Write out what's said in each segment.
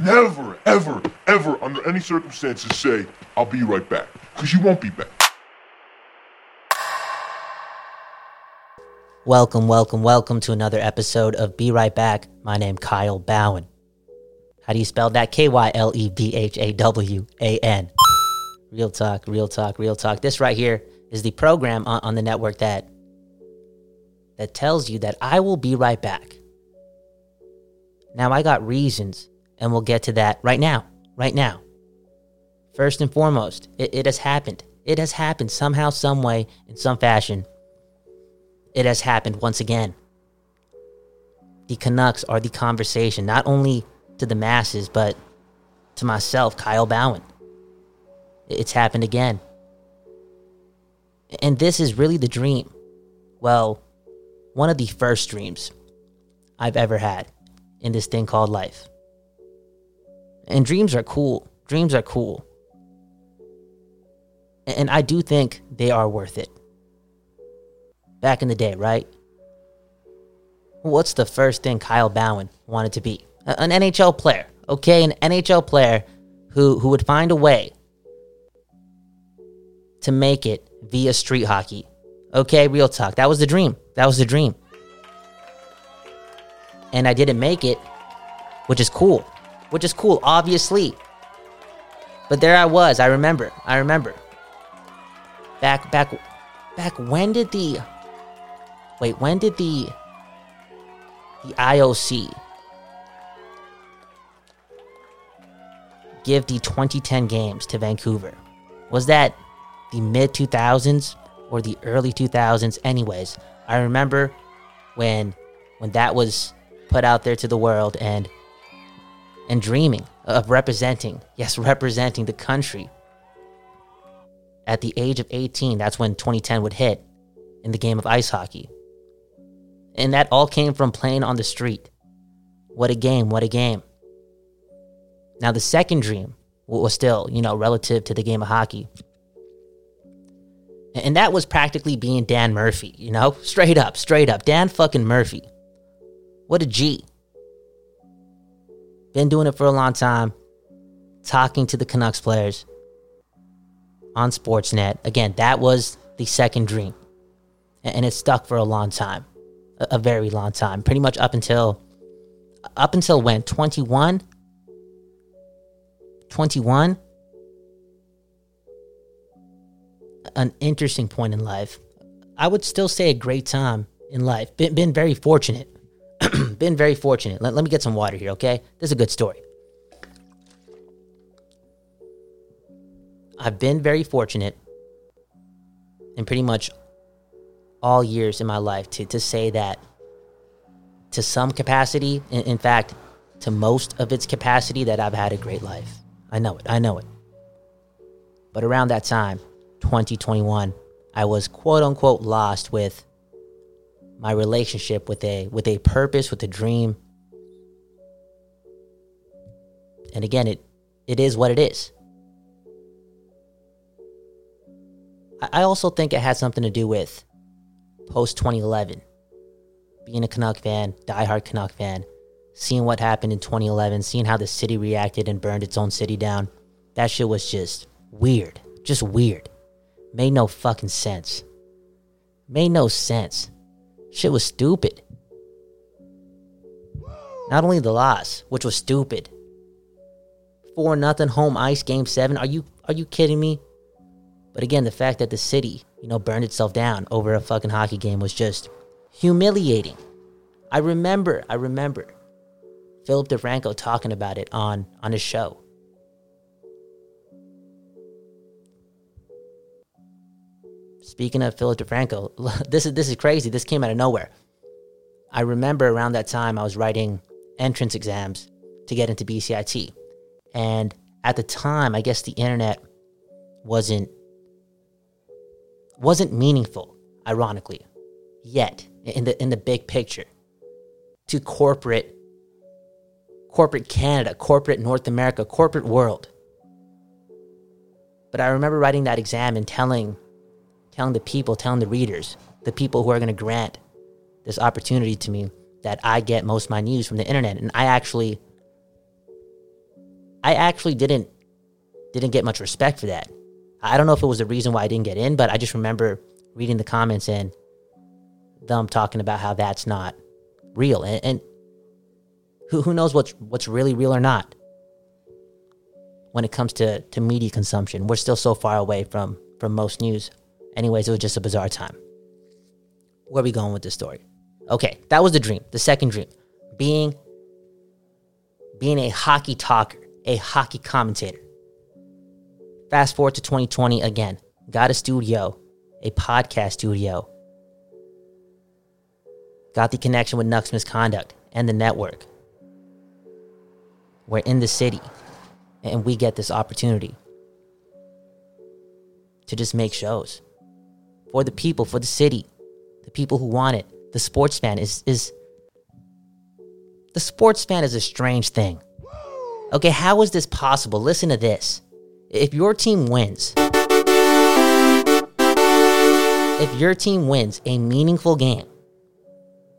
never, ever, ever, under any circumstances, say, I'll be right back. Because you won't be back. Welcome, welcome, welcome to another episode of Be Right Back. My name Kyle Bhawan. How do you spell that? K Y L E B H A W A N. Real talk, real talk, real talk. This right here is the program on, on the network that that tells you that I will be right back. Now I got reasons, and we'll get to that right now. Right now. First and foremost, it, it has happened. It has happened somehow, some way, in some fashion it has happened once again. The Canucks are the conversation, not only to the masses, but to myself, Kyle Bhawan. It's happened again. And this is really the dream. Well, one of the first dreams I've ever had in this thing called life. And dreams are cool. Dreams are cool. And I do think they are worth it back in the day, right? What's the first thing Kyle Bhawan wanted to be? An NHL player, okay? An NHL player who, who would find a way to make it via street hockey. Okay, real talk. That was the dream. That was the dream. And I didn't make it, which is cool. Which is cool, obviously. But there I was. I remember. I remember. Back, back, back. When did the Wait, when did the the IOC give the 2010 games to Vancouver? Was that the mid 2000s or the early 2000s? Anyways, I remember when when that was put out there to the world and and dreaming of representing, yes, representing the country. At the age of 18, that's when 2010 would hit in the game of ice hockey. And that all came from playing on the street. What a game, what a game. Now, the second dream was still, you know, relative to the game of hockey. And that was practically being Dan Murphy, you know? Straight up, straight up. Dan fucking Murphy. What a G. Been doing it for a long time, talking to the Canucks players on Sportsnet. Again, that was the second dream. And it stuck for a long time a, very long time, pretty much up until up until when? 21 21 an interesting point in life. I would still say a great time in life. Been, been very fortunate been very fortunate let, let me get some water here okay this is a good story i've been very fortunate in pretty much all years in my life to, to say that to some capacity, in, in fact, to most of its capacity, that I've had a great life. I know it. I know it. But around that time, 2021, I was quote unquote lost with my relationship with a with a purpose, with a dream. And again, it it is what it is. I also think it has something to do with post 2011. Being a Canuck fan, diehard Canuck fan, seeing what happened in 2011, seeing how the city reacted and burned its own city down, that shit was just weird. Just weird. Made no fucking sense. Made no sense. Shit was stupid. Not only the loss, which was stupid. Four nothing home ice game seven. Are you are you kidding me? But again, the fact that the city, you know, burned itself down over a fucking hockey game was just humiliating. I remember, I remember Philip DeFranco talking about it on on his show. Speaking of Philip DeFranco, this is this is crazy. This came out of nowhere. I remember around that time I was writing entrance exams to get into BCIT. And at the time, I guess the internet wasn't wasn't meaningful, ironically, yet in the in the big picture to corporate corporate Canada, corporate North America, corporate world. But I remember writing that exam and telling telling the people, telling the readers, the people who are going to grant this opportunity to me that I get most of my news from the internet and I actually I actually didn't didn't get much respect for that. I don't know if it was the reason why I didn't get in, but I just remember reading the comments and them talking about how that's not real. And, and who who knows what's what's really real or not when it comes to, to media consumption. We're still so far away from from most news. Anyways, it was just a bizarre time. Where are we going with this story? Okay, that was the dream. The second dream. Being being a hockey talker, a hockey commentator. Fast forward to 2020 again. Got a studio, a podcast studio. Got the connection with Nucks Misconduct and the network. We're in the city and we get this opportunity to just make shows for the people, for the city, the people who want it. The sports fan is is the sports fan is a strange thing. Okay, how is this possible? Listen to this. If your team wins, if your team wins a meaningful game,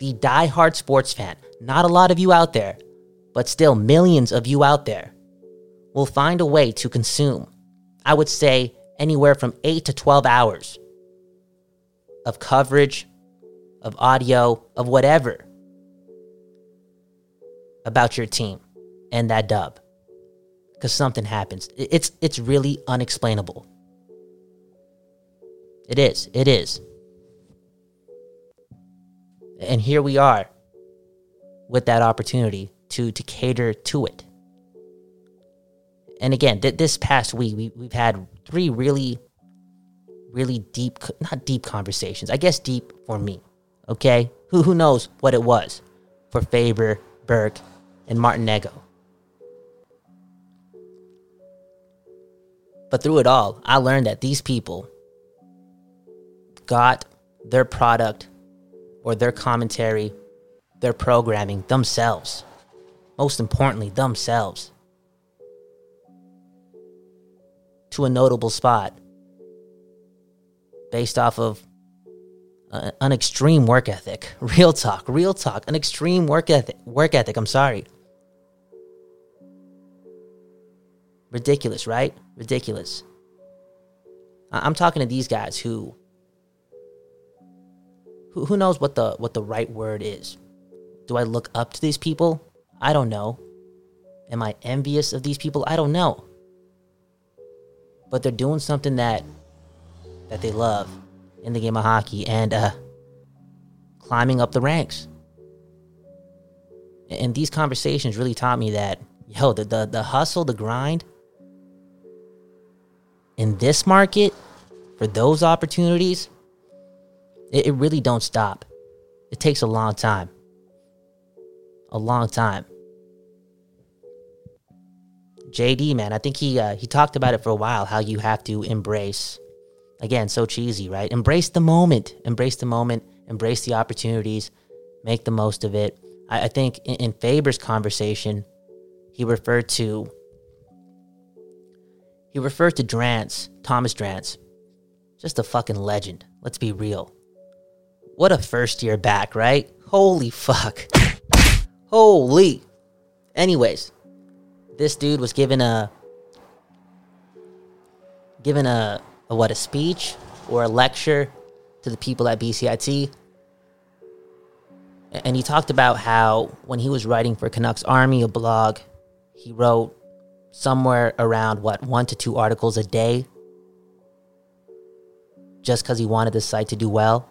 the die-hard sports fan, not a lot of you out there, but still millions of you out there, will find a way to consume, I would say, anywhere from 8 to 12 hours of coverage, of audio, of whatever about your team and that dub. Because something happens. It's, it's really unexplainable. It is. It is. And here we are with that opportunity to, to cater to it. And again, th- this past week, we, we've had three really, really deep, not deep conversations. I guess deep for me. Okay? Who, who knows what it was for Faber, Burke, and Martinego. But through it all, I learned that these people got their product or their commentary, their programming themselves. Most importantly, themselves. To a notable spot based off of uh, an extreme work ethic. Real talk, real talk, an extreme work ethic. Work ethic, I'm sorry. Ridiculous, right? Ridiculous. I'm talking to these guys who who, who knows what the what the right word is. Do I look up to these people? I don't know. Am I envious of these people? I don't know. But they're doing something that that they love in the game of hockey and uh climbing up the ranks. And these conversations really taught me that yo, the the, the hustle, the grind, in this market for those opportunities, it, it really don't stop. It takes a long time. A long time. JD, man, I think he uh, he talked about it for a while. How you have to embrace, again, so cheesy, right? Embrace the moment, embrace the moment, embrace the opportunities, make the most of it. I, I think in, in Faber's conversation, he referred to he referred to Drance, Thomas Drance, just a fucking legend. Let's be real. What a first year back, right? Holy fuck. Holy. Anyways, this dude was given a given a, a what a speech or a lecture to the people at BCIT. And he talked about how when he was writing for Canucks Army, a blog, he wrote somewhere around what one to two articles a day just because he wanted the site to do well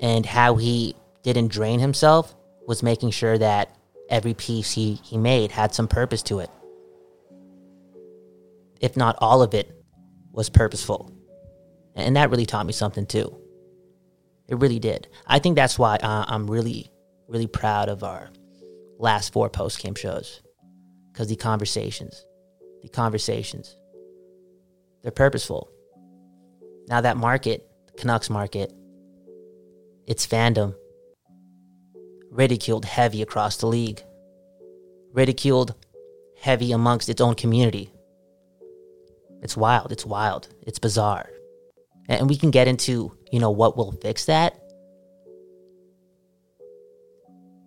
and how he didn't drain himself was making sure that every piece he, he made had some purpose to it if not all of it was purposeful. And that really taught me something too. It really did. I think that's why uh, i'm really really proud of our last four post game shows. Because the conversations, the conversations, they're purposeful. Now, that market, the Canucks market, its fandom, ridiculed heavy across the league, ridiculed heavy amongst its own community. It's wild. It's wild. It's bizarre. And we can get into, you know, what will fix that.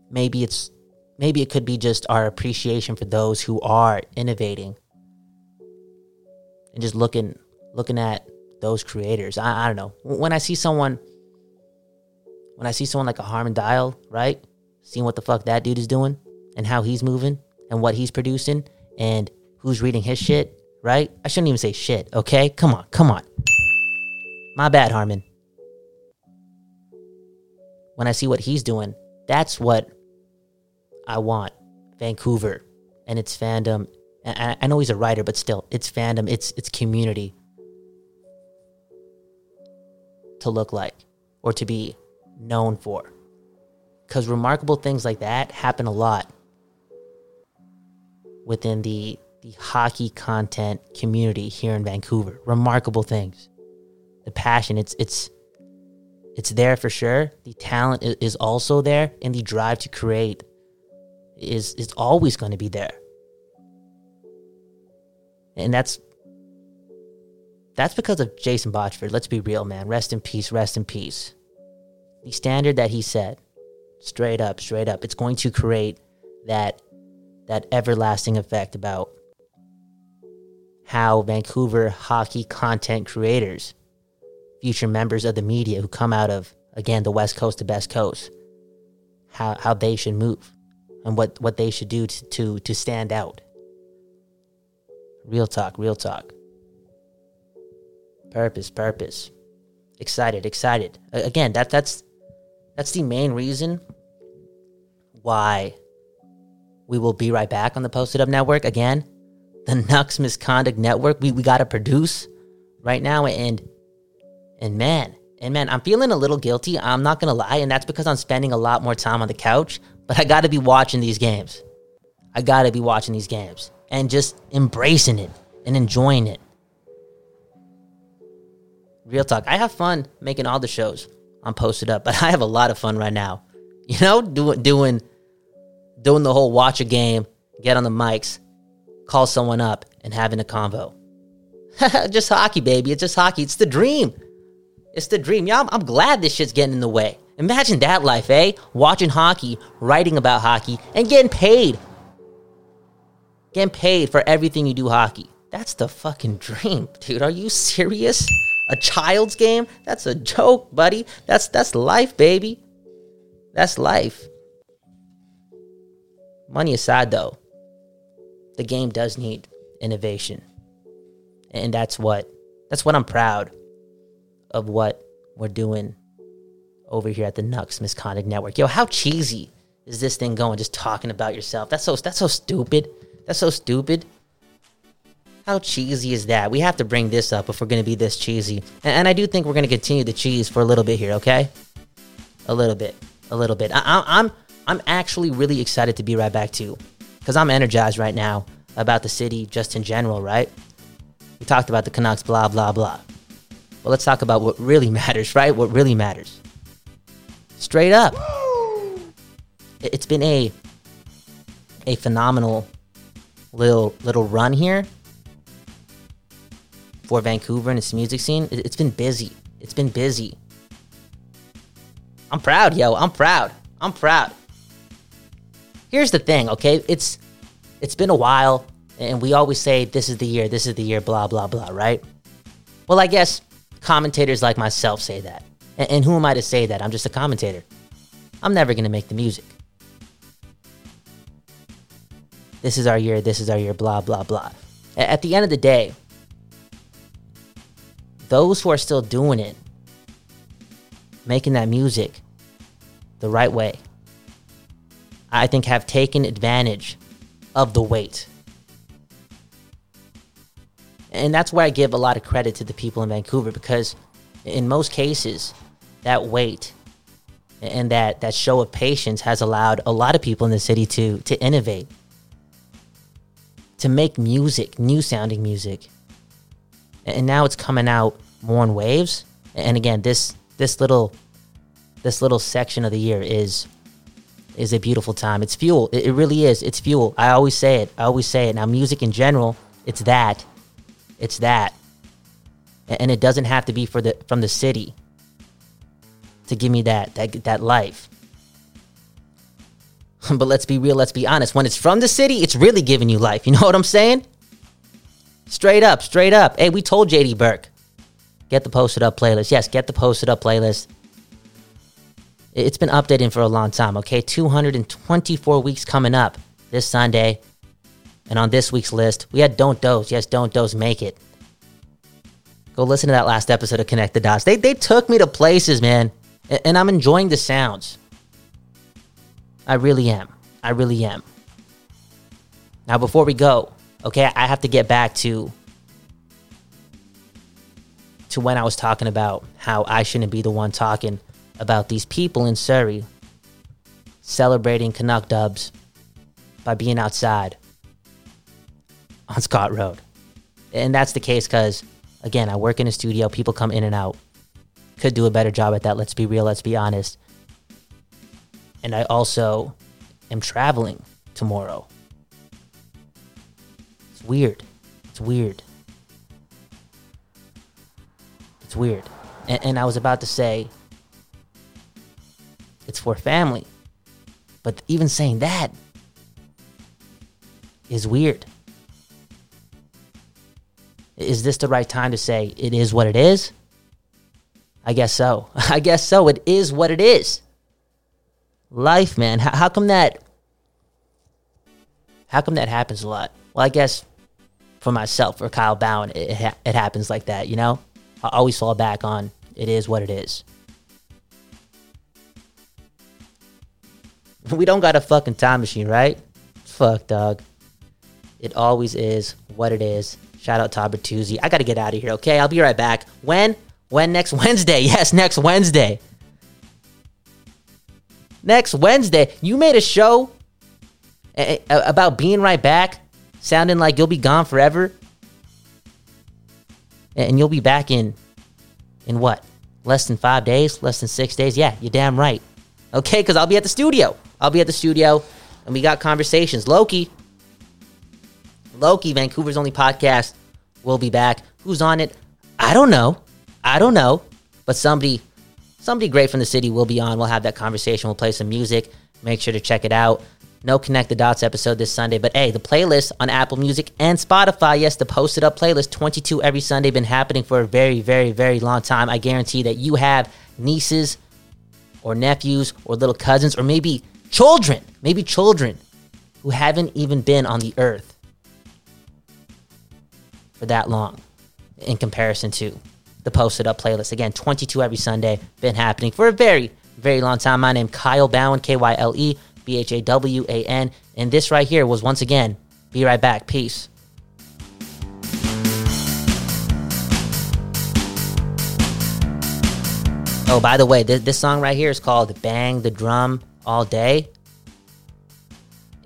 Maybe it's maybe it could be just our appreciation for those who are innovating and just looking looking at those creators. I, I don't know. When I see someone when I see someone like a Harman Dayal, right? Seeing what the fuck that dude is doing and how he's moving and what he's producing and who's reading his shit, right? I shouldn't even say shit, okay? Come on, come on. My bad, Harman. When I see what he's doing, that's what I want Vancouver and its fandom. And I know he's a writer, but still, its fandom, its its community to look like or to be known for. Because remarkable things like that happen a lot within the the hockey content community here in Vancouver. Remarkable things. The passion, it's it's it's there for sure. The talent is also there, and the drive to create is is always going to be there. And that's that's because of Jason Botchford. Let's be real, man. Rest in peace. Rest in peace. The standard that he set, straight up, straight up, it's going to create that that everlasting effect about how Vancouver hockey content creators, future members of the media who come out of again the West Coast to Best Coast, how how they should move and what, what they should do to, to, to stand out. Real talk, real talk. Purpose, purpose. Excited, excited. Again, that that's that's the main reason why we will be right back on the Posted Up Network. Again, the Nucks Misconduct Network. We we gotta produce right now and and man, and man, I'm feeling a little guilty. I'm not gonna lie, and that's because I'm spending a lot more time on the couch. But I got to be watching these games. I got to be watching these games and just embracing it and enjoying it. Real talk. I have fun making all the shows. I'm posted up, but I have a lot of fun right now. You know, doing doing doing the whole watch a game, get on the mics, call someone up, and having a convo. just hockey, baby. It's just hockey. It's the dream. It's the dream. I'm, I'm glad this shit's getting in the way. Imagine that life, eh? Watching hockey, writing about hockey, and getting paid. Getting paid for everything you do hockey. That's the fucking dream, dude. Are you serious? A child's game? That's a joke, buddy. That's that's life, baby. That's life. Money aside though, the game does need innovation. And that's what that's what I'm proud of what we're doing over here at the Nucks Misconduct Network. Yo, how cheesy is this thing going? Just talking about yourself. That's so that's so stupid. That's so stupid. How cheesy is that? We have to bring this up if we're to be this cheesy. And, and I do think we're to continue the cheese for a little bit here, okay? A little bit, a little bit. I, I, I'm I'm actually really excited to be right back too, because I'm energized right now about the city just in general. Right? We talked about the Canucks, blah blah blah. Well, let's talk about what really matters, right? What really matters. Straight up. It's been a a phenomenal little little run here for Vancouver and its music scene. It's been busy. It's been busy. I'm proud, yo. I'm proud. I'm proud. Here's the thing, okay? It's it's been a while and we always say this is the year, this is the year, blah blah blah, right? Well, I guess commentators like myself say that. And, and who am I to say that? I'm just a commentator. I'm never to make the music. This is our year, this is our year, blah, blah, blah. At the end of the day, those who are still doing it, making that music the right way, I think have taken advantage of the wait. And that's where I give a lot of credit to the people in Vancouver because in most cases, that wait and that, that show of patience has allowed a lot of people in the city to, to innovate, to make music, new sounding music. And now it's coming out more in waves. And again, this this little this little section of the year is is a beautiful time. It's fuel. It, it really is. It's fuel. I always say it. I always say it. Now, music in general, it's that. It's that. And it doesn't have to be for the from the city to give me that that that life. but let's be real, let's be honest. When it's from the city, it's really giving you life. You know what I'm saying? Straight up, straight up. Hey, we told JD Burke, get the posted up playlist. Yes, get the posted up playlist. It's been updating for a long time, okay? 224 weeks coming up this Sunday. And on this week's list, we had Don't Doze. Yes, Don't Doze Make It. Go listen to that last episode of Connect the Dots. They, they took me to places, man. And I'm enjoying the sounds. I really am. I really am. Now, before we go, okay, I have to get back to to when I was talking about how I shouldn't be the one talking about these people in Surrey celebrating Canuck dubs by being outside on Scott Road. And that's the case because, again, I work in a studio, people come in and out. Could do a better job at that, let's be real, let's be honest. And I also am traveling tomorrow. It's weird. It's weird. It's weird. And, and I was about to say, it's for family. But even saying that is weird. Is this the right time to say it is what it is? I guess so. I guess so. It is what it is. Life, man. How, how come that? How come that happens a lot? Well, I guess for myself, for Kyle Bhawan, it, it happens like that. You know, I always fall back on it is what it is. We don't got a fucking time machine, right? Fuck, dog. It always is what it is. Shout out Todd Bertuzzi. I got to get out of here, okay? I'll be right back. When? When? Next Wednesday. Yes, next Wednesday. Next Wednesday. You made a show eh, eh, about being right back, sounding like you'll be gone forever. And you'll be back in, in what? Less than five days? Less than six days? Yeah, you're damn right. Okay, because I'll be at the studio. I'll be at the studio and we got conversations. Loki, Loki, Vancouver's only podcast, will be back. Who's on it? I don't know. I don't know. But somebody, somebody great from the city will be on. We'll have that conversation. We'll play some music. Make sure to check it out. No Connect the Dots episode this Sunday, but hey, the playlist on Apple Music and Spotify, yes, the posted up playlist, 22 every Sunday, been happening for a very, very, very long time. I guarantee that you have nieces or nephews or little cousins or maybe children, maybe children who haven't even been on the earth for that long in comparison to the posted up playlist. Again, 22 every Sunday, been happening for a very, very long time. My name Kyle Bhawan, K Y L E B H A W A N. And this right here was once again, be right back. Peace. Oh, by the way, this, this song right here is called Bang the Drum All Day.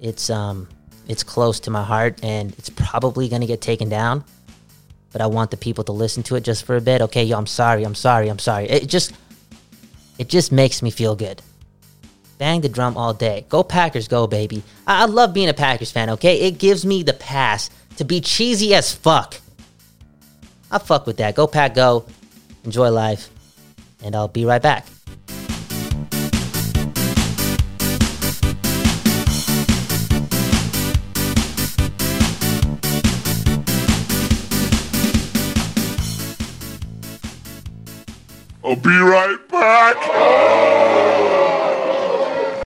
It's um it's close to my heart and it's probably gonna get taken down. But I want the people to listen to it just for a bit. Okay, yo, I'm sorry, I'm sorry, I'm sorry. It just it just makes me feel good. Bang the drum all day. Go Packers, go, baby. I, I love being a Packers fan, okay? It gives me the pass to be cheesy as fuck. I fuck with that. Go Pack, go. Enjoy life. And I'll be right back. I'll be right back.